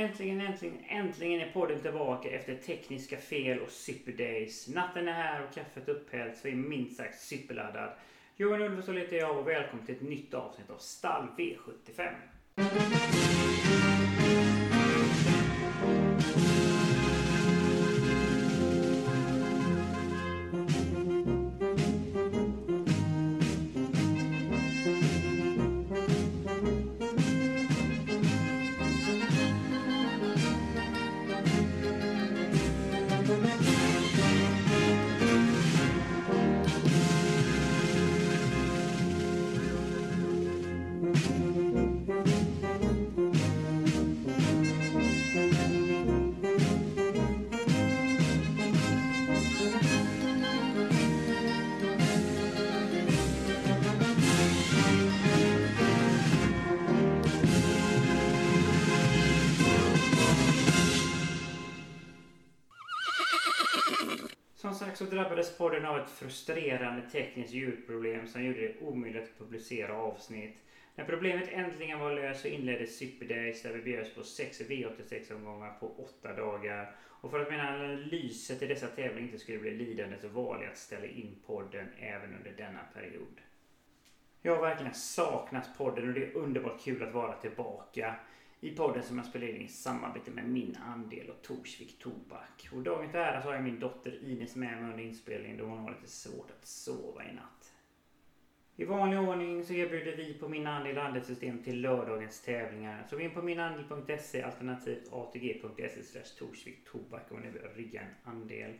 Äntligen, äntligen, äntligen är podden tillbaka efter tekniska fel och superdays. Natten är här och kaffet upphällt så är minst sagt superladdad. Johan Ulveson heter jag och välkommen till ett nytt avsnitt av Stall V75. Drabbades podden av ett frustrerande tekniskt ljudproblem som gjorde det omöjligt att publicera avsnitt. När problemet äntligen var löst så inleddes Superdays där vi bjöds på 6 V86-omgångar på 8 dagar. Och för att mina analyser till dessa tävlingar inte skulle bli lidande så valde jag att ställa in podden även under denna period. Jag har verkligen saknat podden och det är underbart kul att vara tillbaka i podden som jag spelar in i samarbete med Min Andel och Torsvik Tobak. Och dagen till ära så har jag min dotter Ines med mig under inspelningen då hon har lite svårt att sova i natt. I vanlig ordning så erbjuder vi på Min Andel andelssystem till lördagens tävlingar. Så gå in på minandel.se alternativt atg.se slash Torsvik Tobak om ni vill rigga en andel.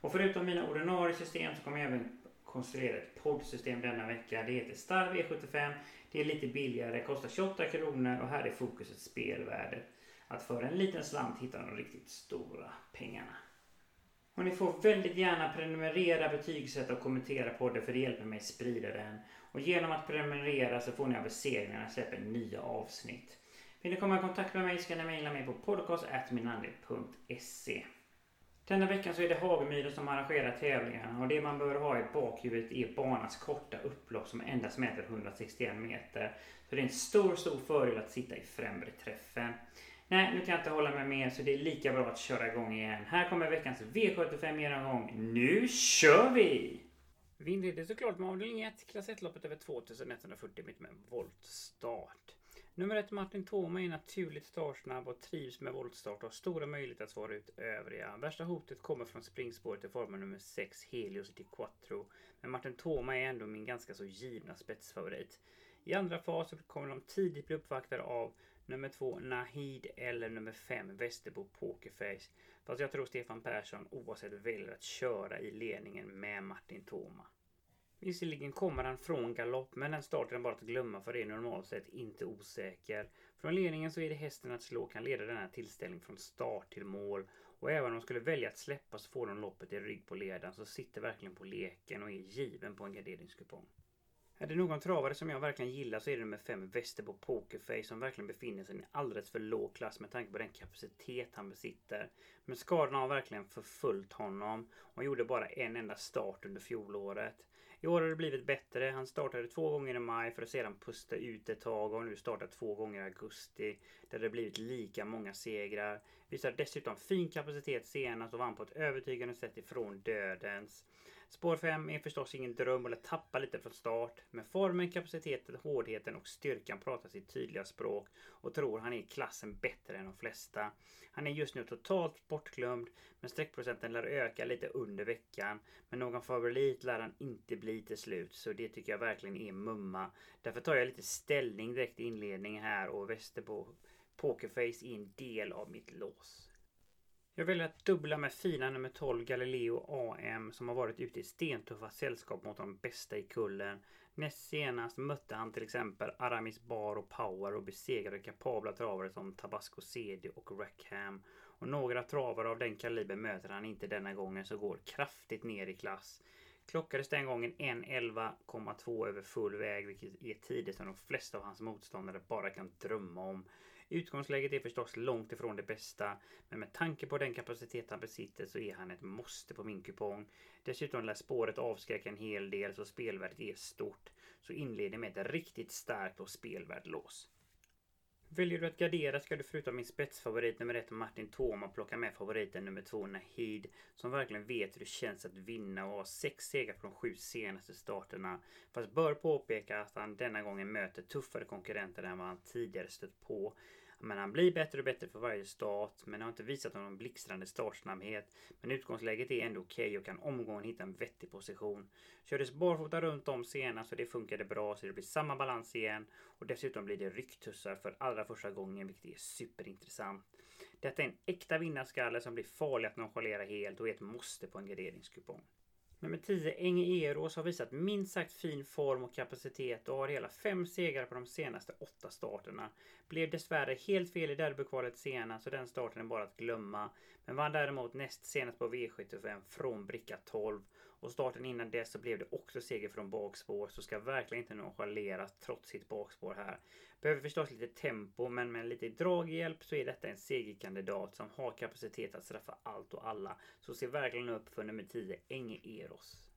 Och förutom mina ordinarie system så kommer jag även konstruera ett poddsystem denna vecka. Det heter Star V75. E det är lite billigare, kostar 28 kronor och här är fokuset spelvärdet. Att för en liten slant hitta de riktigt stora pengarna. Och ni får väldigt gärna prenumerera, betygsätta och kommentera podden för det hjälper mig sprida den. Och genom att prenumerera så får ni aviseringar när jag släpper nya avsnitt. Vill ni komma i kontakt med mig så kan ni mejla mig på podcast.minandel.se denna veckan så är det Hagemyren som arrangerar tävlingarna och det man bör ha i bakhuvudet är banans korta upplopp som endast mäter 161 meter. Så det är en stor, stor fördel att sitta i främre träffen. Nej, nu kan jag inte hålla mig mer så det är lika bra att köra igång igen. Här kommer veckans V75 genomgång. Nu kör vi! Vi inleder såklart med avdelning 1, klass 1-loppet över 2140 meter med voltstart. Nummer ett Martin Thoma är naturligt startsnabb och trivs med voltstart och har stora möjligheter att svara ut övriga. Värsta hotet kommer från springspåret i form av nummer 6 Helios till Quattro. Men Martin Thoma är ändå min ganska så givna spetsfavorit. I andra fasen kommer de tidigt bli uppvaktade av nummer 2 Nahid eller nummer 5 Västerbo Pokerface. Fast jag tror Stefan Persson oavsett väljer att köra i ledningen med Martin Thoma. Visserligen kommer han från galopp men den starten är bara att glömma för det är normalt sett inte osäker. Från ledningen så är det hästen att slå kan leda denna tillställning från start till mål. Och även om de skulle välja att släppa så får de loppet i rygg på ledaren så sitter verkligen på leken och är given på en garderingskupong. Är det någon travare som jag verkligen gillar så är det nummer 5 Västerbo Pokerface som verkligen befinner sig i en alldeles för låg klass med tanke på den kapacitet han besitter. Men skadorna har verkligen förföljt honom och han gjorde bara en enda start under fjolåret. I år har det blivit bättre. Han startade två gånger i maj för att sedan pusta ut ett tag och nu startat två gånger i augusti. Där det blivit lika många segrar. Visar dessutom fin kapacitet senast och vann på ett övertygande sätt ifrån dödens. Spår 5 är förstås ingen dröm eller tappa lite från start. Men formen, kapaciteten, hårdheten och styrkan pratar sitt tydliga språk och tror han är i klassen bättre än de flesta. Han är just nu totalt bortglömd men streckprocenten lär öka lite under veckan. Men någon favorit lär han inte bli till slut så det tycker jag verkligen är mumma. Därför tar jag lite ställning direkt i inledningen här och Västerbo Pokerface är en del av mitt lås. Jag väljer att dubbla med fina nummer 12 Galileo AM som har varit ute i stentuffa sällskap mot de bästa i kullen. Näst senast mötte han till exempel Aramis Bar och Power och besegrade kapabla travare som Tabasco CD och Rackham. Och några travare av den kaliber möter han inte denna gången så går kraftigt ner i klass. Klockades den gången 1.11,2 över full väg vilket är tider som de flesta av hans motståndare bara kan drömma om. Utgångsläget är förstås långt ifrån det bästa, men med tanke på den kapacitet han besitter så är han ett måste på min kupong. Dessutom lär spåret avskräcka en hel del så spelvärdet är stort. Så inleder med ett riktigt starkt och spelvärt lås. Väljer du att gardera ska du förutom min spetsfavorit nummer ett Martin Thoma plocka med favoriten nummer två Nahid som verkligen vet hur det känns att vinna och ha sex segrar på de sju senaste starterna. Fast bör påpeka att han denna gången möter tuffare konkurrenter än vad han tidigare stött på. Men han blir bättre och bättre för varje start, men har inte visat någon blixtrande startsnabbhet. Men utgångsläget är ändå okej okay och kan omgående hitta en vettig position. Kördes barfota runt om senast och det funkade bra så det blir samma balans igen. Och dessutom blir det rycktussar för allra första gången vilket är superintressant. Detta är en äkta vinnarskalle som blir farlig att nonchalera helt och är ett måste på en garderingskupong. Nummer 10, Enge Eros, har visat minst sagt fin form och kapacitet och har hela fem segrar på de senaste åtta starterna. Blev dessvärre helt fel i derbykvalet senast så den starten är bara att glömma. Men vann däremot näst senast på V75 från bricka 12. Och starten innan dess så blev det också seger från bakspår så ska verkligen inte nonchaleras trots sitt bakspår här. Behöver förstås lite tempo men med lite draghjälp så är detta en segerkandidat som har kapacitet att straffa allt och alla. Så se verkligen upp för nummer 10 Enge Eros.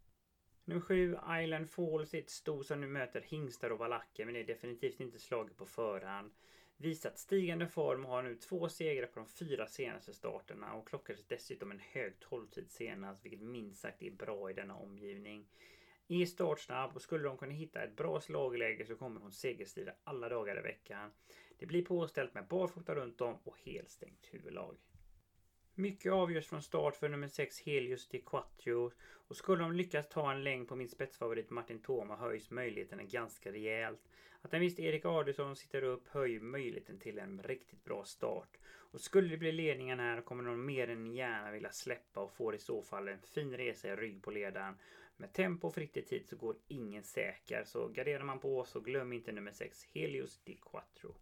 Nummer 7 Island Falls är ett sto som nu möter hingstar och valacker men det är definitivt inte slaget på förhand. Visat stigande form och har nu två segrar på de fyra senaste starterna och klockades dessutom en hög 12 senast vilket minst sagt är bra i denna omgivning. Är startsnabb och skulle de kunna hitta ett bra slagläge så kommer hon segerstrida alla dagar i veckan. Det blir påställt med barfota runt om och helstängt huvudlag. Mycket avgörs från start för nummer 6 Helios de Quattro. Och skulle de lyckas ta en längd på min spetsfavorit Martin Thoma höjs möjligheterna ganska rejält. Att en viss Erik Adielsson sitter upp höjer möjligheten till en riktigt bra start. Och skulle det bli ledningen här kommer de mer än gärna vilja släppa och får i så fall en fin resa i rygg på ledaren. Med tempo fritt i tid så går ingen säker. Så garderar man på så glöm inte nummer 6 Helios de Quattro.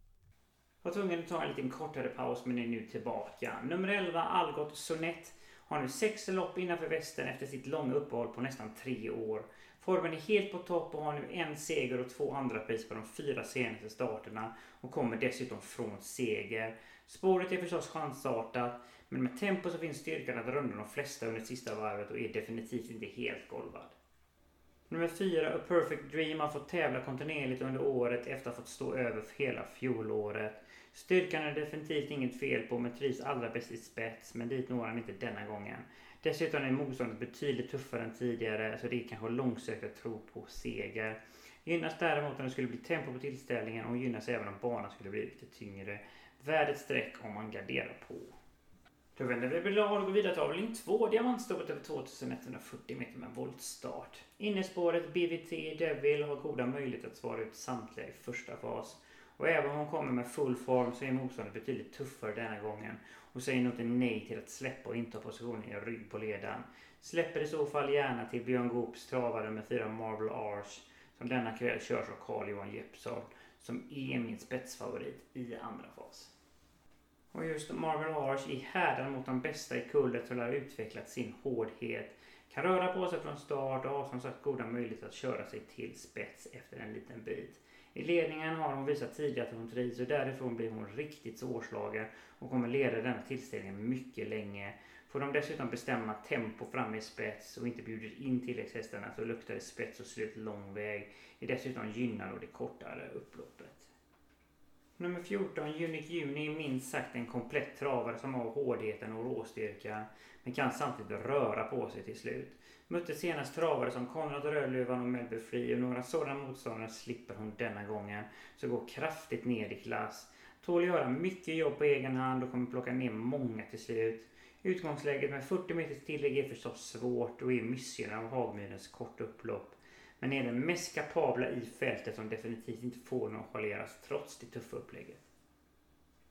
Var tvungen att ta en liten kortare paus men är nu tillbaka. Nummer 11 Algot Sonett har nu sex lopp innanför västen efter sitt långa uppehåll på nästan tre år. Formen är helt på topp och har nu en seger och två andra pris på de fyra senaste starterna och kommer dessutom från seger. Spåret är förstås chansartat men med tempo så finns styrkan att runda de flesta under sista varvet och är definitivt inte helt golvad. Nummer 4, A Perfect Dream, har fått tävla kontinuerligt under året efter att ha fått stå över hela fjolåret. Styrkan är definitivt inget fel på men trivs allra bäst i spets men dit når han inte denna gången. Dessutom är motståndet betydligt tuffare än tidigare så det är kanske långsökt att tro på seger. Gynnas däremot om det skulle bli tempo på tillställningen och gynnas även om banan skulle bli lite tyngre. Värd ett streck om man garderar på. Då vänder vi blad och går vidare till avdelning 2. Diamantstoppet över 2140 meter med voltstart. Innespåret BVT Devil har goda möjligheter att svara ut samtliga i första fas. Och även om hon kommer med full form så är motståndet betydligt tuffare denna gången och säger nog inte nej till att släppa och inta positionen i rygg på ledaren. Släpper i så fall gärna till Björn Goops travare med fyra Marble Arch som denna kväll körs av Carl-Johan Jeppsson som är min spetsfavorit i andra fas. Och just Marble Arch i härdan mot de bästa i kullet som har utvecklat sin hårdhet. Kan röra på sig från start och har som sagt goda möjligheter att köra sig till spets efter en liten bit. I ledningen har hon visat tidigare att hon trivs och därifrån blir hon riktigt svårslagen och kommer leda denna tillställningen mycket länge. Får de dessutom bestämma tempo fram i spets och inte bjuder in tilläggshästarna så luktar det spets och slut lång väg. Är dessutom gynnad av det kortare upploppet. Nummer 14, Unique Juni, är minst sagt en komplett travare som har hårdheten och råstyrkan men kan samtidigt röra på sig till slut. Mötte senast travare som Konrad Rödluvan och Melby Free och några sådana motståndare slipper hon denna gången. Så går kraftigt ner i klass. Tål göra mycket jobb på egen hand och kommer plocka ner många till slut. Utgångsläget med 40 meters tillägg är förstås svårt och är missgynnad av Hagmyrens korta upplopp men är den mest kapabla i fältet som definitivt inte får nonchaleras trots det tuffa upplägget.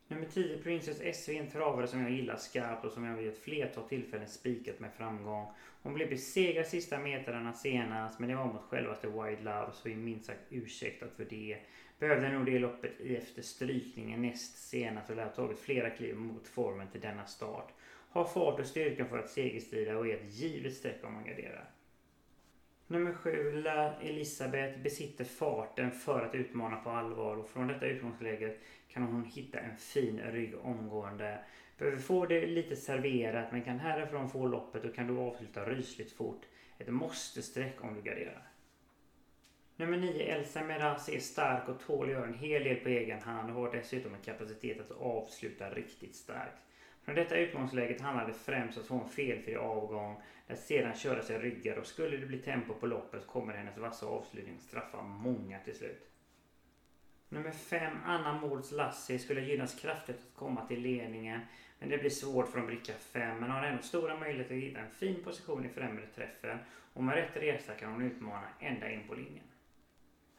Nummer 10 Princess SV är en travare som jag gillar skarpt och som jag vid ett flertal tillfällen spikat med framgång. Hon blev besegrad sista metrarna senast men det var mot självaste Wide Love så vi är minst sagt ursäktat för det. Behövde nog det loppet efter strykningen näst senast och lär ha tagit flera kliv mot formen till denna start. Har fart och styrka för att segerstrida och är ett givet streck om man garderar. Nummer sju, La Elisabeth besitter farten för att utmana på allvar och från detta utgångsläge kan hon hitta en fin rygg omgående. Behöver få det lite serverat men kan härifrån få loppet och kan då avsluta rysligt fort. Ett måste-streck om du garderar. Nummer 9, Elsa Meraz är stark och tål att göra en hel del på egen hand och har dessutom en kapacitet att avsluta riktigt starkt. Från detta utgångsläget handlar det främst om att få en felfri avgång, där sedan köra sig ryggar och skulle det bli tempo på loppet kommer hennes vassa avslutning straffa många till slut. Nummer 5, Anna Mårds Lassie, skulle gynnas kraftigt att komma till ledningen. Men det blir svårt från bricka 5, men har ändå stora möjligheter att hitta en fin position i främre träffen. Och med rätt resa kan hon utmana ända in på linjen.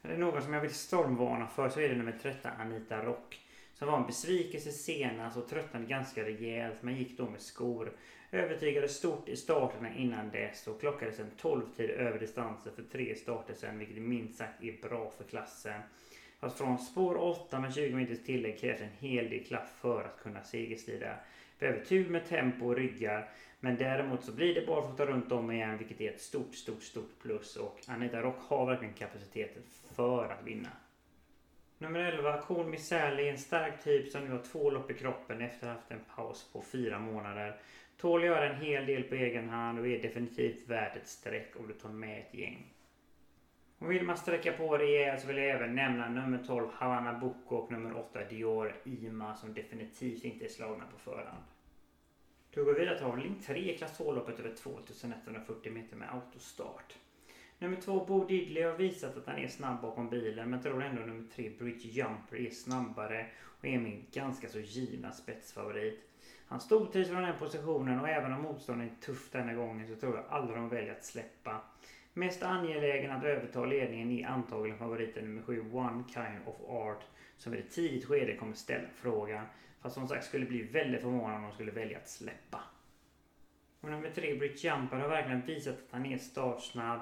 Är det någon som jag vill stormvarna för så är det nummer 13, Anita Rock. Som var en besvikelse senast och tröttnade ganska rejält men gick då med skor. Övertygade stort i starterna innan dess och klockades en 12-tid över distansen för tre starter sen vilket minst sagt är bra för klassen. Fast från spår 8 med 20 minuters tillägg krävs en hel del klaff för att kunna segerstrida. Behöver tur med tempo och ryggar. Men däremot så blir det barfota runt om igen vilket är ett stort, stort, stort plus. Och Anita Rock har verkligen kapaciteten för att vinna. Nummer 11, Korn är en stark typ som nu har två lopp i kroppen efter att ha haft en paus på fyra månader. Tål att göra en hel del på egen hand och är definitivt värt ett streck om du tar med ett gäng. Och vill man sträcka på rejält så vill jag även nämna nummer 12 Havanna Boko och nummer 8 Dior Ima som definitivt inte är slagna på förhand. Då går vi vidare till avdelning 3 klass 2-loppet över 2140 meter med autostart. Nummer 2 Bo Diddley har visat att han är snabb bakom bilen men tror ändå nummer 3 Bridge Jumper är snabbare och är min ganska så givna spetsfavorit. Han stortrivs från den positionen och även om motståndet är tufft denna gången så tror jag aldrig de väljer att släppa. Mest angelägen att överta ledningen är antagligen favoriten nummer 7 One Kind of Art som i ett tidigt skede kommer ställa frågan. Fast som sagt skulle bli väldigt förvånad om de skulle välja att släppa. Och nummer 3 Bridge Jumper har verkligen visat att han är startsnabb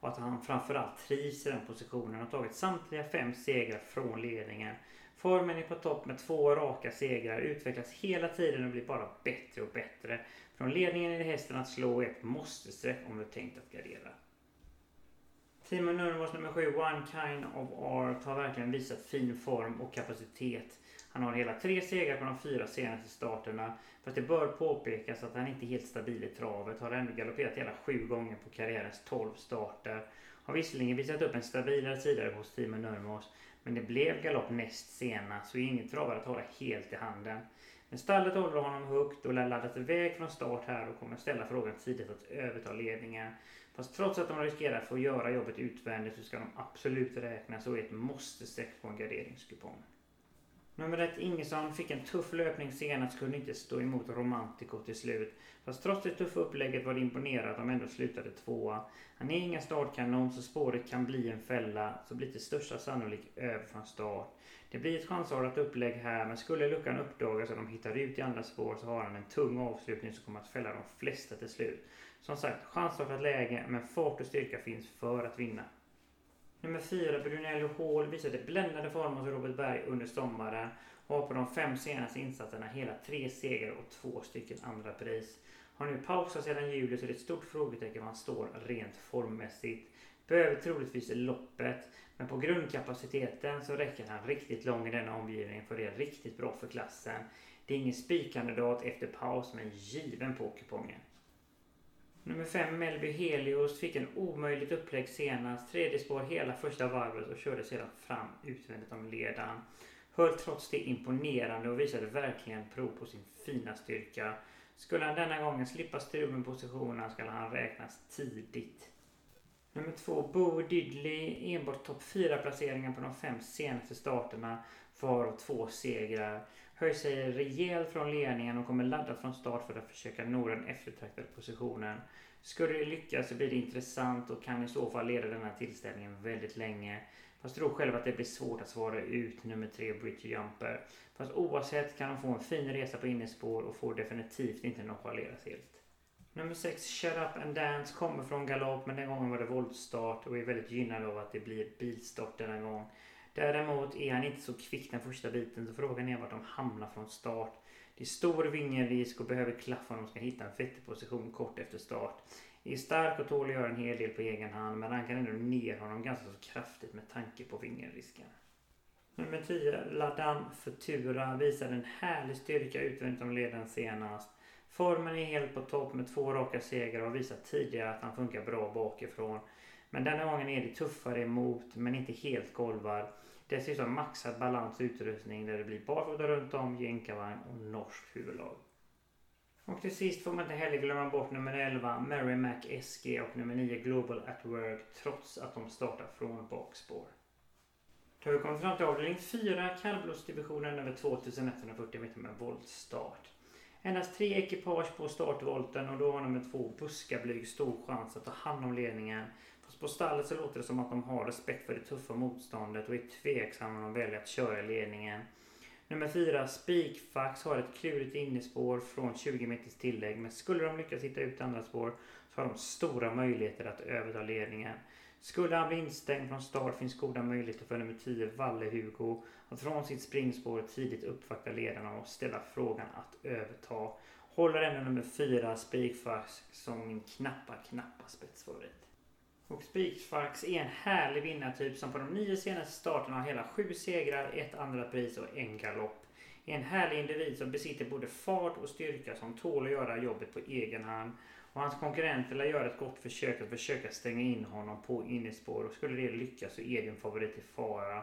och att han framförallt trivs i den positionen och tagit samtliga fem segrar från ledningen. Formen är på topp med två raka segrar, utvecklas hela tiden och blir bara bättre och bättre. Från ledningen är det hästen att slå ett måste-streck om du tänkt att gardera. Timo Nurmos nummer 7, One Kind of Art, har verkligen visat fin form och kapacitet. Han har hela tre segrar på de fyra senaste starterna. Fast det bör påpekas att han inte är helt stabil i travet. Har ändå galopperat hela sju gånger på karriärens 12 starter. Har visserligen visat upp en stabilare sida hos Timo Nurmos. Men det blev galopp näst senast så inget travare att hålla helt i handen. Men stallet håller honom högt och lär laddat iväg från start här och kommer ställa frågan tidigt att överta ledningen. Fast trots att de riskerar att få göra jobbet utvändigt så ska de absolut räknas och är ett måste-streck på en garderingskupong. Nummer ett Ingesson fick en tuff löpning senast kunde inte stå emot Romantico till slut. Fast trots det tuffa upplägget var det imponerande att de ändå slutade tvåa. Han är ingen startkanon så spåret kan bli en fälla så blir till största sannolik över från start. Det blir ett chansartat upplägg här men skulle luckan uppdagas och de hittar ut i andra spår så har han en tung avslutning som kommer att fälla de flesta till slut. Som sagt, chansartat läge men fart och styrka finns för att vinna. Nummer 4, Brunello Hall, visade bländande form hos Robert Berg under sommaren och har på de fem senaste insatserna hela tre segrar och två stycken andra pris. Har nu pausat sedan juli så det är ett stort frågetecken var han står rent formmässigt. Behöver troligtvis loppet, men på grundkapaciteten så räcker han riktigt lång i denna omgivning för det är riktigt bra för klassen. Det är ingen spikkandidat efter paus men given på kupongen. Nummer 5 Melby Helios fick en omöjligt upplägg senast. Tredje spår hela första varvet och körde sedan fram utvändigt om ledaren. Höll trots det imponerande och visade verkligen prov på sin fina styrka. Skulle han denna gången slippa strul med positionerna skulle han räknas tidigt. Nummer 2 Bo Diddley enbart topp 4 placeringar på de fem senaste starterna varav två segrar. Höjer sig rejält från ledningen och kommer laddat från start för att försöka nå den eftertraktade positionen. Skulle det lyckas så blir det intressant och kan i så fall leda den här tillställningen väldigt länge. Fast tror själv att det blir svårt att svara ut nummer 3 Bridge Jumper. Fast oavsett kan de få en fin resa på innespår och får definitivt inte nonchaleras helt. Nummer 6 Shut Up and Dance kommer från galopp men den gången var det voltstart och är väldigt gynnad av att det blir bilstart denna gång. Däremot är han inte så kvick den första biten så frågan är vart de hamnar från start. Det är stor vingelrisk och behöver klaffa om de ska hitta en vettig position kort efter start. Är stark och tål att göra en hel del på egen hand men rankar ändå ner honom ganska så kraftigt med tanke på vingelrisken. Nummer 10, Ladan Futura visar en härlig styrka utvändigt om leden senast. Formen är helt på topp med två raka segrar och har visat tidigare att han funkar bra bakifrån. Men denna gången är det tuffare emot men inte helt golvad. Dessutom maxad balans och utrustning där det blir barfota runt om, jänkarvagn och norskt huvudlag. Och till sist får man inte heller glömma bort nummer 11 Mary Mac SG och nummer 9 Global at Work trots att de startar från bakspår. Då har vi kommit fram till avdelning 4 kallblodsdivisionen över 2140 meter med voltstart. Endast tre ekipage på startvolten och då har nummer 2 Buskablyg stor chans att ta hand om ledningen. På stallet så låter det som att de har respekt för det tuffa motståndet och är tveksamma om de väljer att köra ledningen. Nummer 4, Spikfax, har ett klurigt innespår från 20 meters tillägg. Men skulle de lyckas hitta ut andra spår så har de stora möjligheter att överta ledningen. Skulle han bli instängd från start finns goda möjligheter för nummer 10, Valle-Hugo, att från sitt springspår tidigt uppvakta ledarna och ställa frågan att överta. Håller ändå nummer 4, Spikfax, som min knappa, knappa spetsfavorit. Och Spikfax är en härlig vinnartyp som på de nio senaste starterna har hela sju segrar, ett andra pris och en galopp. Är en härlig individ som besitter både fart och styrka som tål att göra jobbet på egen hand. Och hans konkurrenter lär göra ett gott försök att försöka stänga in honom på innerspår och skulle det lyckas så är din favorit i fara.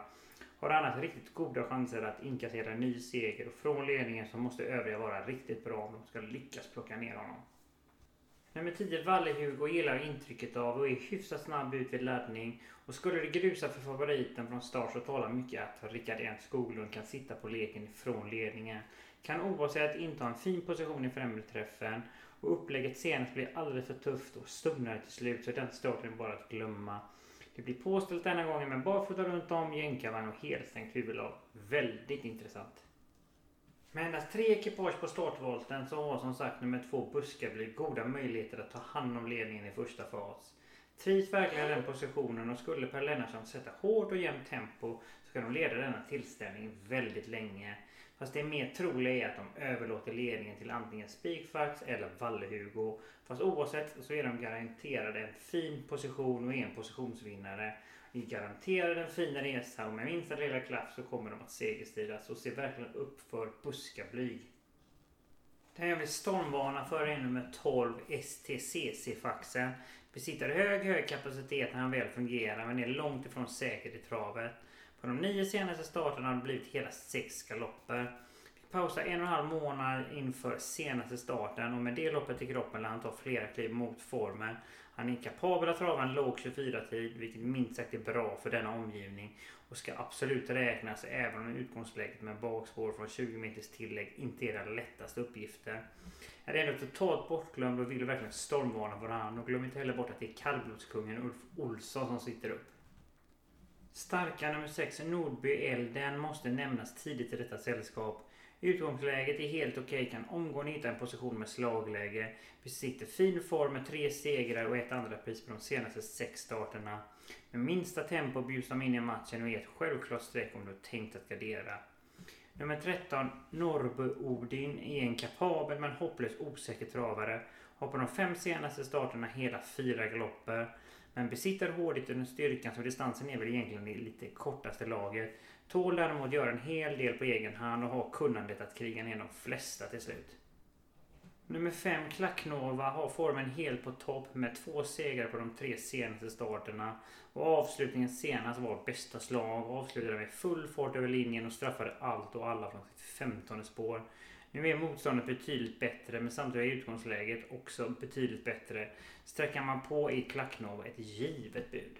Har annars riktigt goda chanser att inkassera en ny seger och från ledningen så måste övriga vara riktigt bra om de ska lyckas plocka ner honom. Nummer 10 Valle-Hugo gillar intrycket av och är hyfsat snabb ut vid laddning. Och skulle det grusa för favoriten från start så talar mycket att Rickard Ernst Skoglund kan sitta på leken ifrån ledningen. Kan oavsett inta en fin position i främre träffen. Och upplägget senast blir alldeles för tufft och stumnar till slut så den starten bara att glömma. Det blir påställt denna gången med barfota runt om, jänkarvagn och helstängt huvudlag. Väldigt intressant. Med endast tre ekipage på startvolten så har som sagt nummer två Buskably goda möjligheter att ta hand om ledningen i första fas. Trivs verkligen den positionen och skulle Per Lennartsson sätta hårt och jämnt tempo så kan de leda denna tillställning väldigt länge. Fast det mer troliga är att de överlåter ledningen till antingen Spikfax eller Valle-Hugo. Fast oavsett så är de garanterade en fin position och är en positionsvinnare. Vi garanterar en fin resa och med minsta lilla klaff så kommer de att segerstrida. Så se verkligen upp för buskablyg. Den jag vill stormvarna för är nummer 12 STCC-faxen. Besitter hög, hög kapacitet när han väl fungerar men är långt ifrån säker i travet. På de nio senaste starterna har det blivit hela sex galopper. Fick pausa en och en halv månad inför senaste starten och med det loppet i kroppen lär han ta flera kliv mot formen. Han är kapabel att trava en låg 24-tid, vilket minst sagt är bra för denna omgivning och ska absolut räknas även om utgångsläget med bakspår från 20 meters tillägg inte är den lättaste uppgiften. Är ändå totalt bortglömd och vill verkligen stormvarna varandra och glöm inte heller bort att det är kallblodskungen Ulf Olsson som sitter upp. Starka nummer 6 Nordby Elden måste nämnas tidigt i detta sällskap. Utgångsläget är helt okej, okay, kan omgående hitta en position med slagläge. Besitter fin form med tre segrar och ett andra pris på de senaste sex starterna. Med minsta tempo bjuds de in i matchen och är ett självklart streck om du har tänkt att gardera. Nummer 13, Norrby Odin, är en kapabel men hopplös osäker travare. Har på de fem senaste starterna hela fyra galopper. Men besitter hårdheten och styrkan så distansen är väl egentligen i lite kortaste laget. Tål däremot göra en hel del på egen hand och har kunnandet att kriga ner de flesta till slut. Nummer 5 Klacknova har formen helt på topp med två segrar på de tre senaste starterna. Och avslutningen senast var bästa slag. och Avslutade med full fart över linjen och straffade allt och alla från sitt femtonde spår. Nu är motståndet betydligt bättre men samtidigt är utgångsläget också betydligt bättre. Sträcker man på i Klacknova ett givet bud.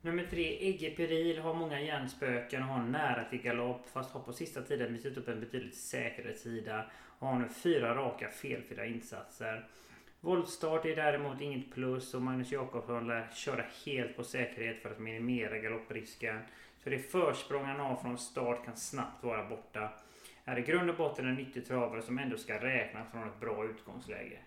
Nummer tre, Egge Peril har många hjärnspöken och har nära till galopp fast har på sista tiden visat upp en betydligt säkrare sida och har nu fyra raka felfria insatser. Voltstart är däremot inget plus och Magnus Jakobsson lär köra helt på säkerhet för att minimera galopprisken. Så det försprång han har från start kan snabbt vara borta. Är i grund och botten en nyttig travare som ändå ska räknas från ett bra utgångsläge.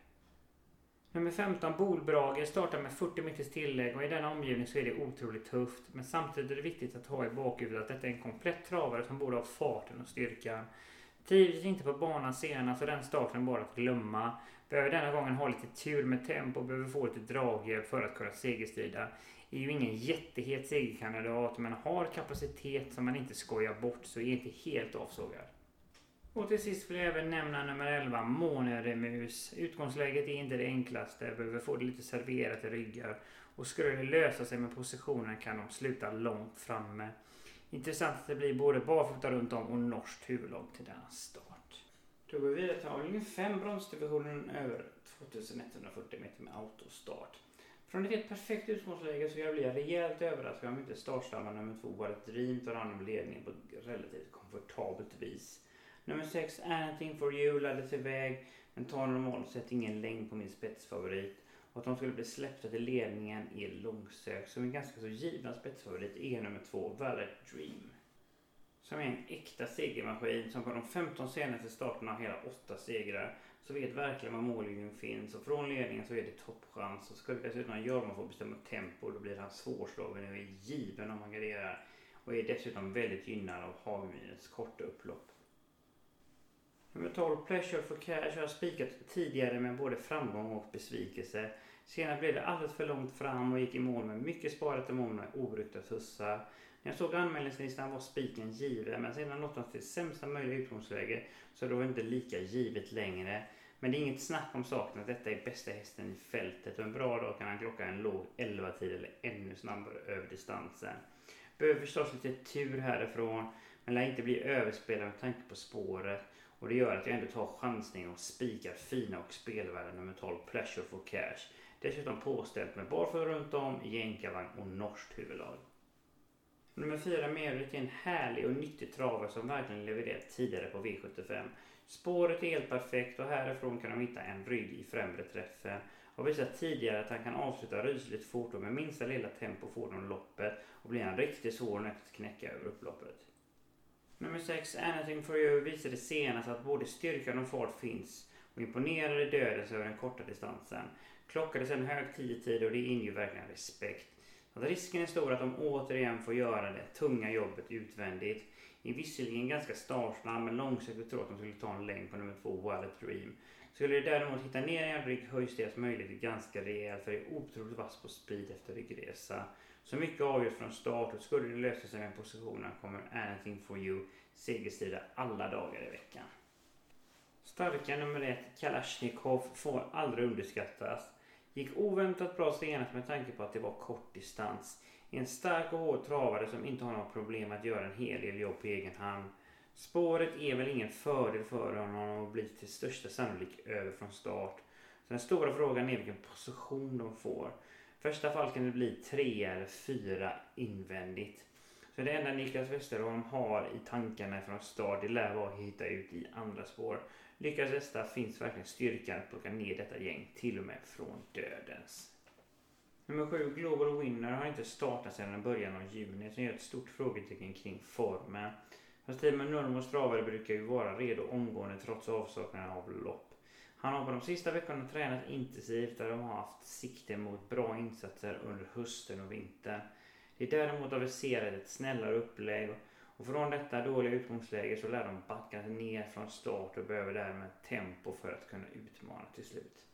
Nummer 15, Bolbrager, startar med 40 meters tillägg och i denna omgivning så är det otroligt tufft. Men samtidigt är det viktigt att ha i bakhuvudet att detta är en komplett travare som borde ha farten och styrkan. Trivdes inte på banan senast så den starten bara att glömma. Behöver denna gången ha lite tur med tempo och behöver få lite draghjälp för att kunna segerstrida. Är ju ingen jättehet segerkandidat men har kapacitet som man inte skojar bort så är inte helt avsågad. Och till sist vill jag även nämna nummer 11, Måneremus. Utgångsläget är inte det enklaste, behöver få det lite serverat i ryggar. Och skulle det lösa sig med positionen kan de sluta långt framme. Intressant att det blir både barfota runt om och norskt huvudlag till denna start. Då går vi vidare till avdelning 5, bronsdivisionen över 2140 meter med autostart. Från ett helt perfekt utgångsläge så jag blir rejält överraskad om inte startstammen nummer 2 Wallet Dream tar hand om ledningen på ett relativt komfortabelt vis. Nummer 6 Anything for you laddades iväg men tar normalt sett ingen längd på min spetsfavorit. Och att de skulle bli släppta till ledningen är långsökt. Så min ganska så givna spetsfavorit är nummer 2 Valet Dream. Som är en äkta segermaskin som på de 15 senaste starterna har hela 8 segrar. Så vet verkligen var mållinjen finns och från ledningen så är det toppchans. Och skulle dessutom Jorma få bestämma tempo då blir han svårslagen och är given om han garderar. Och är dessutom väldigt gynnad av Hagmyrens korta upplopp. Nummer 12, Pleasure for Cash, har spikat tidigare med både framgång och besvikelse. Senare blev det alldeles för långt fram och gick i mål med mycket sparat i mål med obrukta tussar. När jag såg anmälningslistan var spiken given men sedan nått han till sämsta möjliga utgångsläge så det var inte lika givet längre. Men det är inget snack om saken att detta är bästa hästen i fältet och en bra dag kan han klocka en låg 11 tid eller ännu snabbare över distansen. Behöver förstås lite tur härifrån men lär inte bli överspelad med tanke på spåret. Och det gör att jag ändå tar chansningen och spikar fina och spelvärda nummer 12 Pleasure for Cash. Dessutom påställt med barfota runt om, jänkarvagn och norskt huvudlag. Nummer 4 Merit är en härlig och nyttig travare som verkligen levererat tidigare på V75. Spåret är helt perfekt och härifrån kan de hitta en rygg i främre träffen. Och visat tidigare att han kan avsluta rysligt fort och med minsta lilla tempo får de loppet och blir en riktigt svår nöt att knäcka över upploppet. Nummer 6, Anything for you, visade senast att både styrkan och fart finns och imponerade dödens över den korta distansen. Klockades en hög 10-tid och det inger verkligen respekt. Att risken är stor att de återigen får göra det tunga jobbet utvändigt. Är visserligen ganska startsnabb men långsiktigt tror att de skulle ta en längd på nummer 2, Wild Dream. Skulle du däremot hitta ner i en rygg höjs deras möjlighet ganska rejält för det är otroligt vass på speed efter ryggresa. Så mycket avgörs från start och skulle det lösa sig med positionen kommer Anything for you segerstrida alla dagar i veckan. Starka nummer ett, Kalashnikov, får aldrig underskattas. Gick oväntat bra senast med tanke på att det var kort distans. En stark och hård travare som inte har några problem att göra en hel del jobb på egen hand. Spåret är väl ingen fördel för honom och blir till största sannolik över från start. Så den stora frågan är vilken position de får första fall kan det bli 3 eller 4 invändigt. Så det enda Niklas Westerholm har i tankarna från start det lär vara att hitta ut i andra spår. Lyckas detta finns verkligen styrkan att plocka ner detta gäng till och med från dödens. Nummer 7, Global Winner, har inte startat sedan början av juni så gör ett stort frågetecken kring formen. Hans team med teamen Nurmos travare brukar ju vara redo omgående trots avsaknaden av lopp. Han har på de sista veckorna tränat intensivt där de har haft sikte mot bra insatser under hösten och vintern. Det är däremot aviserat ett snällare upplägg och från detta dåliga utgångsläge så lär de backa ner från start och behöver därmed tempo för att kunna utmana till slut.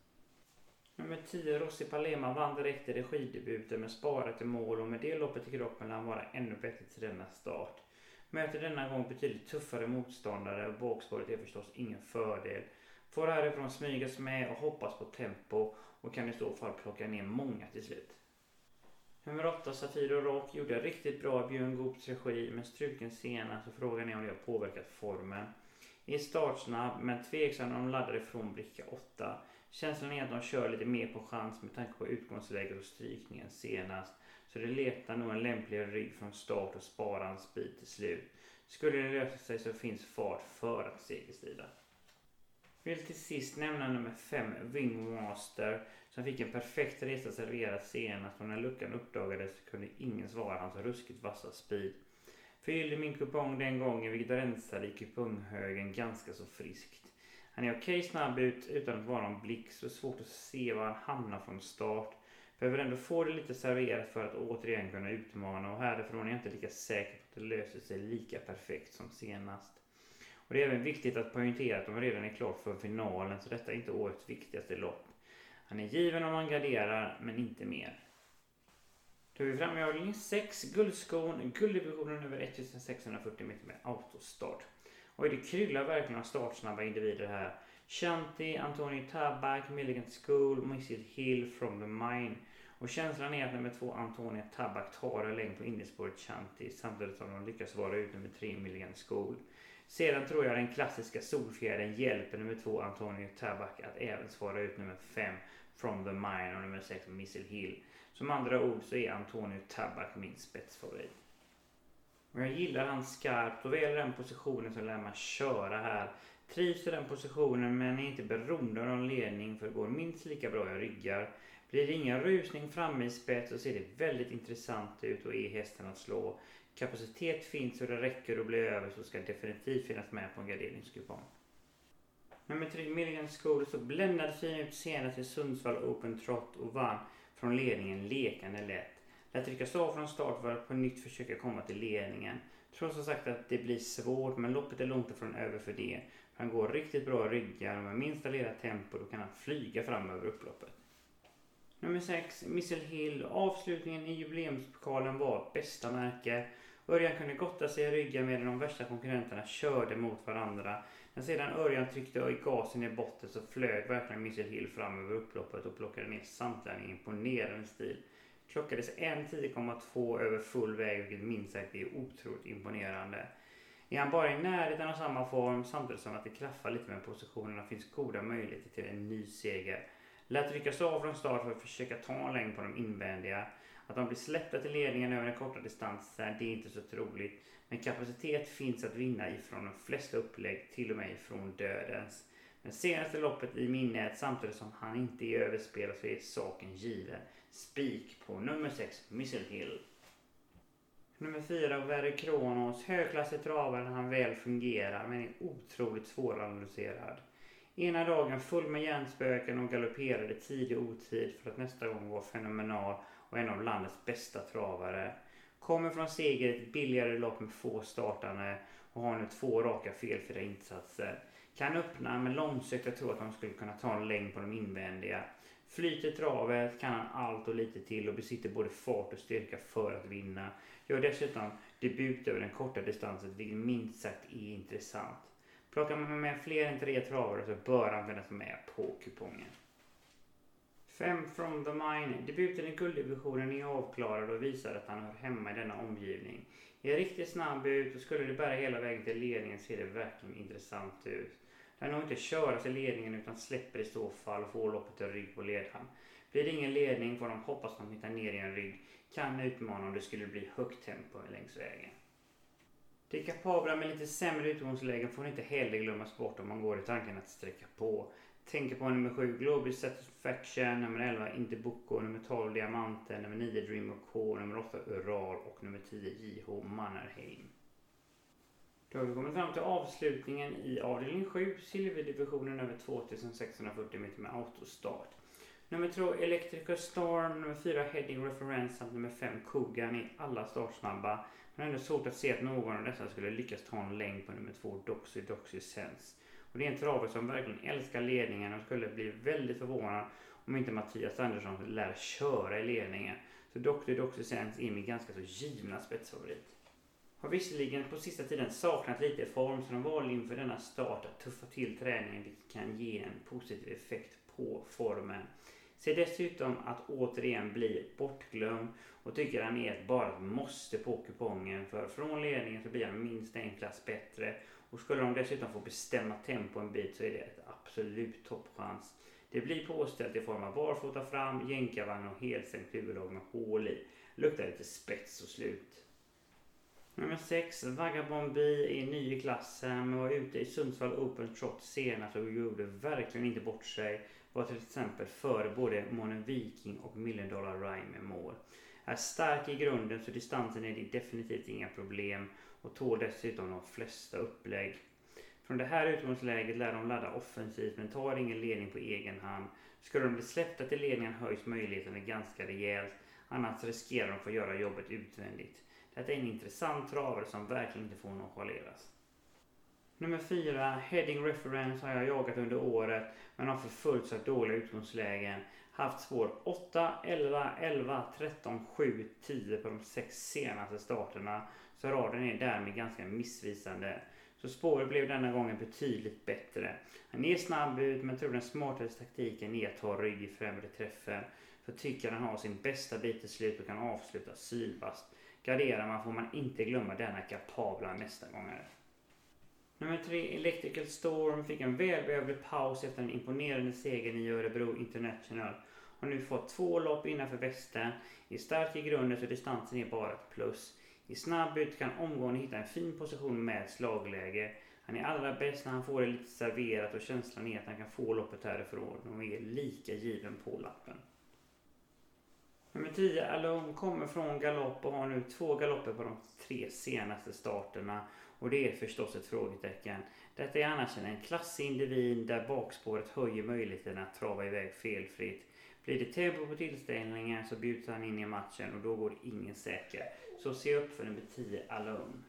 Nummer 10 Rossi Palema vann direkt i regidebuten med sparat i mål och med det loppet i kroppen lär han vara ännu bättre till denna start. Möter denna gång betydligt tuffare motståndare och bakspåret är förstås ingen fördel. Får härifrån smygas med och hoppas på tempo och kan i så fall plocka ner många till slut. Nummer 8 Satir och Rock gjorde riktigt bra i Björn Goops regi men struken senast alltså och frågan är om det har påverkat formen. Är startsnabb men tveksam när de laddar ifrån bricka 8. Känslan är att de kör lite mer på chans med tanke på utgångsläget och strykningen senast. Så det letar nog en lämpligare rygg från start och sparar en speed till slut. Skulle det lösa sig så finns fart för att segerstrida. Vill till sist nämna nummer 5, Wingmaster, som fick en perfekt resa serverad senast och när luckan uppdagades kunde ingen svara hans ruskigt vassa speed. Fyllde min kupong den gången vilket rensade i kuponghögen ganska så friskt. Han är okej snabb ut utan att vara någon blixt så svårt att se var han hamnar från start. Behöver ändå få det lite serverat för att återigen kunna utmana och härifrån är jag inte lika säker på att det löser sig lika perfekt som senast. Och det är även viktigt att poängtera att de redan är klart för finalen så detta är inte årets viktigaste lopp. Han är given om han garderar, men inte mer. Då är vi framme i avdelning 6, Guldskon, gulddivisionen över 1640 meter med autostart. Och det kryllar verkligen av startsnabba individer här. Shanti, Antonio Tabak, Milligan School, Missile Hill, From the Mine. Och känslan är att nummer två Antonio Tabak tar en längd på innerspåret Shanti samtidigt som de lyckas vara ut nummer tre Milligan School. Sedan tror jag den klassiska solfjädern hjälper nummer två Antonio Tabak att även svara ut nummer fem From the Mine och nummer sex Missile Hill. Som andra ord så är Antonio Tabak min spetsfavorit. Och jag gillar han skarpt och väl den positionen så lär man köra här. Trivs i den positionen men är inte beroende av någon ledning för det går minst lika bra i ryggar. Blir det ingen rusning framme i spets så ser det väldigt intressant ut och är hästen att slå. Kapacitet finns och det räcker att bli över så ska definitivt finnas med på en garderingskupong. Nummer 3 Milligan School så bländade fin ut senast i Sundsvall Open Trot och vann från ledningen lekande lätt. Lät ryckas av från start för att på nytt försöka komma till ledningen. Tror som sagt att det blir svårt men loppet är långt ifrån över för det. Han går riktigt bra i ryggar och med minsta lilla tempo då kan han flyga fram över upploppet. Nummer 6, Missile Hill. Avslutningen i jubileumspokalen var bästa märke. Örjan kunde gotta sig i ryggen medan de värsta konkurrenterna körde mot varandra. När sedan Örjan tryckte i gasen i botten så flög verkligen Missile Hill fram över upploppet och plockade ner samtliga i imponerande stil. Klockades 1.10,2 över full väg vilket minst sagt är otroligt imponerande. Är han bara i närheten av samma form samtidigt som att det klaffar lite med positionerna finns goda möjligheter till en ny seger. Lät ryckas av från start för att försöka ta en längd på de invändiga. Att de blir släppta till ledningen över den korta distansen, det är inte så troligt. Men kapacitet finns att vinna ifrån de flesta upplägg, till och med ifrån dödens. Men senaste loppet i minnet, samtidigt som han inte är överspelad, så är saken given. Spik på nummer 6, Missile Hill. Nummer 4, Very Kronos. Högklassig travare när han väl fungerar, men är otroligt svåranalyserad. Ena dagen full med hjärnspöken och galopperade tid och otid för att nästa gång vara fenomenal och en av landets bästa travare. Kommer från seger i ett billigare lopp med få startande och har nu två raka felfria insatser. Kan öppna men långsökt jag tror att de skulle kunna ta en längd på de invändiga. Flyter travet kan han allt och lite till och besitter både fart och styrka för att vinna. Gör dessutom debut över den korta distansen vilket minst sagt är intressant. Plockar man med fler än tre travare så bör han finnas med på kupongen. 5 from the mine. Debuten i gulddivisionen är avklarad och visar att han hör hemma i denna omgivning. Är riktigt snabb ut och skulle det bära hela vägen till ledningen ser det verkligen intressant ut. Den har inte köras i ledningen utan släpper i så fall och får loppet i rygg på ledaren. Blir det ingen ledning får de hoppas att de hittar ner i en rygg. Kan utmana om det skulle bli högt tempo längs vägen. De kapabla med lite sämre utgångslägen får inte heller glömmas bort om man går i tanken att sträcka på. Tänker på nummer 7 Global Satisfaction, nummer 11 Interbuco, nummer 12 Diamanten, nummer 9 Dream of K, nummer 8 Ural och nummer 10 JH Mannerheim. Då har vi kommit fram till avslutningen i avdelning 7, silverdivisionen över 2640 meter med autostart. Nummer 2 Electrical Storm, nummer 4 Heading Reference samt nummer 5 Kogan är alla startsnabba. Men ändå svårt att se att någon av dessa skulle lyckas ta en längd på nummer 2 Doxy Doxy Sense. Och det är en travare som verkligen älskar ledningen och skulle bli väldigt förvånad om inte Mattias Andersson lär köra i ledningen. Så Doxy Doxy Sense är min ganska så givna spetsfavorit. Har visserligen på sista tiden saknat lite form så de valde inför denna start att tuffa till träningen vilket kan ge en positiv effekt på formen. Ser dessutom att återigen bli bortglömd och tycker han är ett bara måste på kupongen för från ledningen så blir han minst en klass bättre och skulle de dessutom få bestämma tempo en bit så är det ett absolut toppchans. Det blir påställt i form av barfota fram, jänkarvagn och helsänkt huvudlag med hål i. Luktar lite spets och slut. Nummer 6, Vagabond Bee är ny i klassen men var ute i Sundsvall Open Trot senast och gjorde verkligen inte bort sig. Var till exempel före både Månen Viking och Million Dollar Rhyme med mål. Är stark i grunden så distansen är det definitivt inga problem och tål dessutom de flesta upplägg. Från det här utgångsläget lär de ladda offensivt men tar ingen ledning på egen hand. Skulle de bli släppta till ledningen höjs möjligheterna ganska rejält. Annars riskerar de att få göra jobbet utvändigt. Detta är en intressant travare som verkligen inte får nonchaleras. Nummer 4, Heading Reference har jag jagat under året men har förföljts av dåliga utgångslägen. Haft spår 8, 11, 11, 13, 7, 10 på de sex senaste starterna. Så raden är därmed ganska missvisande. Så spåret blev denna gången betydligt bättre. Han är snabb ut men tror den smartaste taktiken är att ta rygg i främre träffen. För tycker han har sin bästa bit till slut och kan avsluta sylvast. Garderar man får man inte glömma denna kapabla mästargångare. Nummer 3, Electrical Storm, fick en välbehövlig paus efter en imponerande seger i Örebro International. Har nu fått två lopp innanför västen. Är stark i grunden så distansen är bara ett plus. I snabb ut kan omgående hitta en fin position med slagläge. Han är allra bäst när han får det lite serverat och känslan är att han kan få loppet härifrån och är lika given på lappen. Nummer 10, Alone, kommer från galopp och har nu två galopper på de tre senaste starterna. Och det är förstås ett frågetecken. Detta är annars en klassig individ där bakspåret höjer möjligheten att trava iväg felfritt. Blir det tempo på tillställningen så bjuds han in i matchen och då går ingen säker. Så se upp för nummer 10, Alone.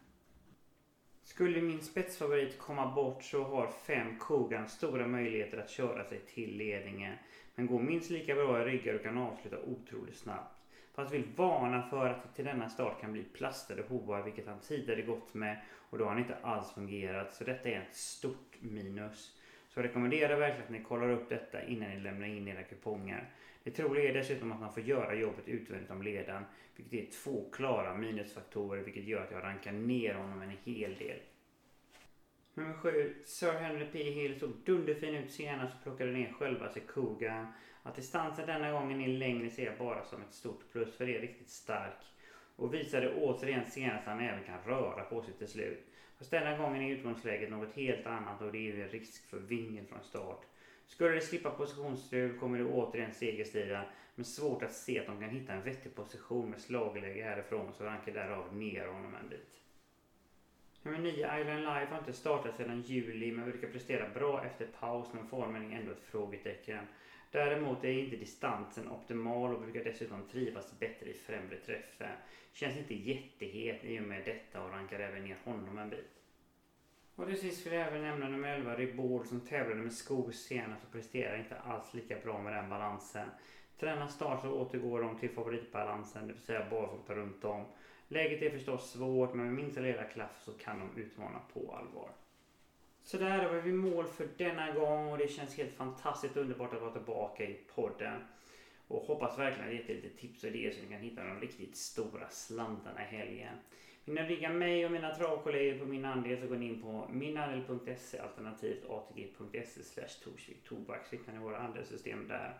Skulle min spetsfavorit komma bort så har 5 Kogan stora möjligheter att köra sig till ledningen. Han går minst lika bra i ryggar och kan avsluta otroligt snabbt. Fast vill varna för att det till denna start kan bli plastade hovar vilket han tidigare gått med och då har han inte alls fungerat. Så detta är ett stort minus. Så jag rekommenderar verkligen att ni kollar upp detta innan ni lämnar in era kuponger. Det troliga är dessutom att man får göra jobbet utvändigt om ledaren, vilket är två klara minusfaktorer vilket gör att jag rankar ner honom en hel del. Nummer 7, Sir Henry P. Hill såg dunderfin ut senast och plockade ner själva Sekuga. Att distansen denna gången är längre ser jag bara som ett stort plus för det är riktigt stark. Och visade återigen senast att han även kan röra på sig till slut. Fast denna gången är utgångsläget något helt annat och det är ju en risk för vingen från start. Skulle de slippa positionsstrul kommer det återigen segerstrida men svårt att se att de kan hitta en vettig position med slagläge härifrån så rankar därav ner honom en bit. Nummer 9, Island Life har inte startat sedan juli men brukar prestera bra efter paus men formen är ändå ett frågetecken. Däremot är inte distansen optimal och brukar dessutom trivas bättre i främre träffen. Känns inte jättehet i och med detta och rankar även ner honom en bit. Och till sist vill jag även nämna nummer 11, Ribord som tävlade med skog senast och presterar inte alls lika bra med den balansen. Tränar start så återgår de till favoritbalansen, det vill säga barfota runt om. Läget är förstås svårt men med minsta lilla klaff så kan de utmana på allvar. Så där var vi mål för denna gång och det känns helt fantastiskt underbart att vara tillbaka i podden. Och hoppas verkligen att jag gett lite tips och idéer så ni kan hitta de riktigt stora slantarna i helgen. Vill ni rigga mig och mina travkollegor på min andel så går ni in på minandel.se alternativt atg.se slash Torsvik Tobak så hittar ni våra andelssystem där.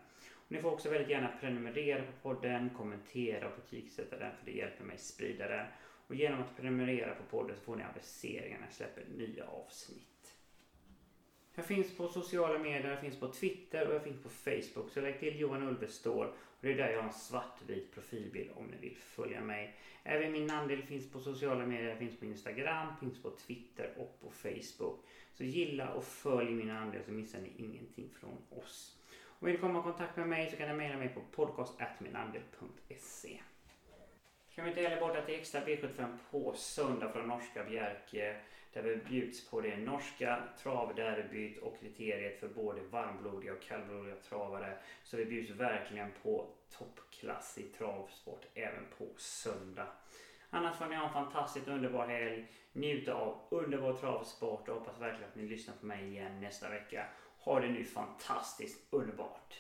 Ni får också väldigt gärna prenumerera på podden, kommentera och betygsätta den för det hjälper mig sprida den. Och genom att prenumerera på podden så får ni aviseringar när jag släpper nya avsnitt. Jag finns på sociala medier, jag finns på Twitter och jag finns på Facebook. Så lägg till Johan Ulvestål och det är där jag har en svartvit profilbild om ni vill följa mig. Även min namndel finns på sociala medier, jag finns på Instagram, finns på Twitter och på Facebook. Så gilla och följ min andel så missar ni ingenting från oss. Vill du komma i kontakt med mig så kan du mejla mig på podcast.minandel.se. Kan vi inte heller borta till extra V75 på söndag från norska Bjerke. Där vi bjuds på det norska travderbyt och kriteriet för både varmblodiga och kallblodiga travare. Så vi bjuds verkligen på toppklassig travsport även på söndag. Annars får ni ha en fantastiskt underbar helg. Njuta av underbar travsport och hoppas verkligen att ni lyssnar på mig igen nästa vecka. Ha det nu fantastiskt underbart!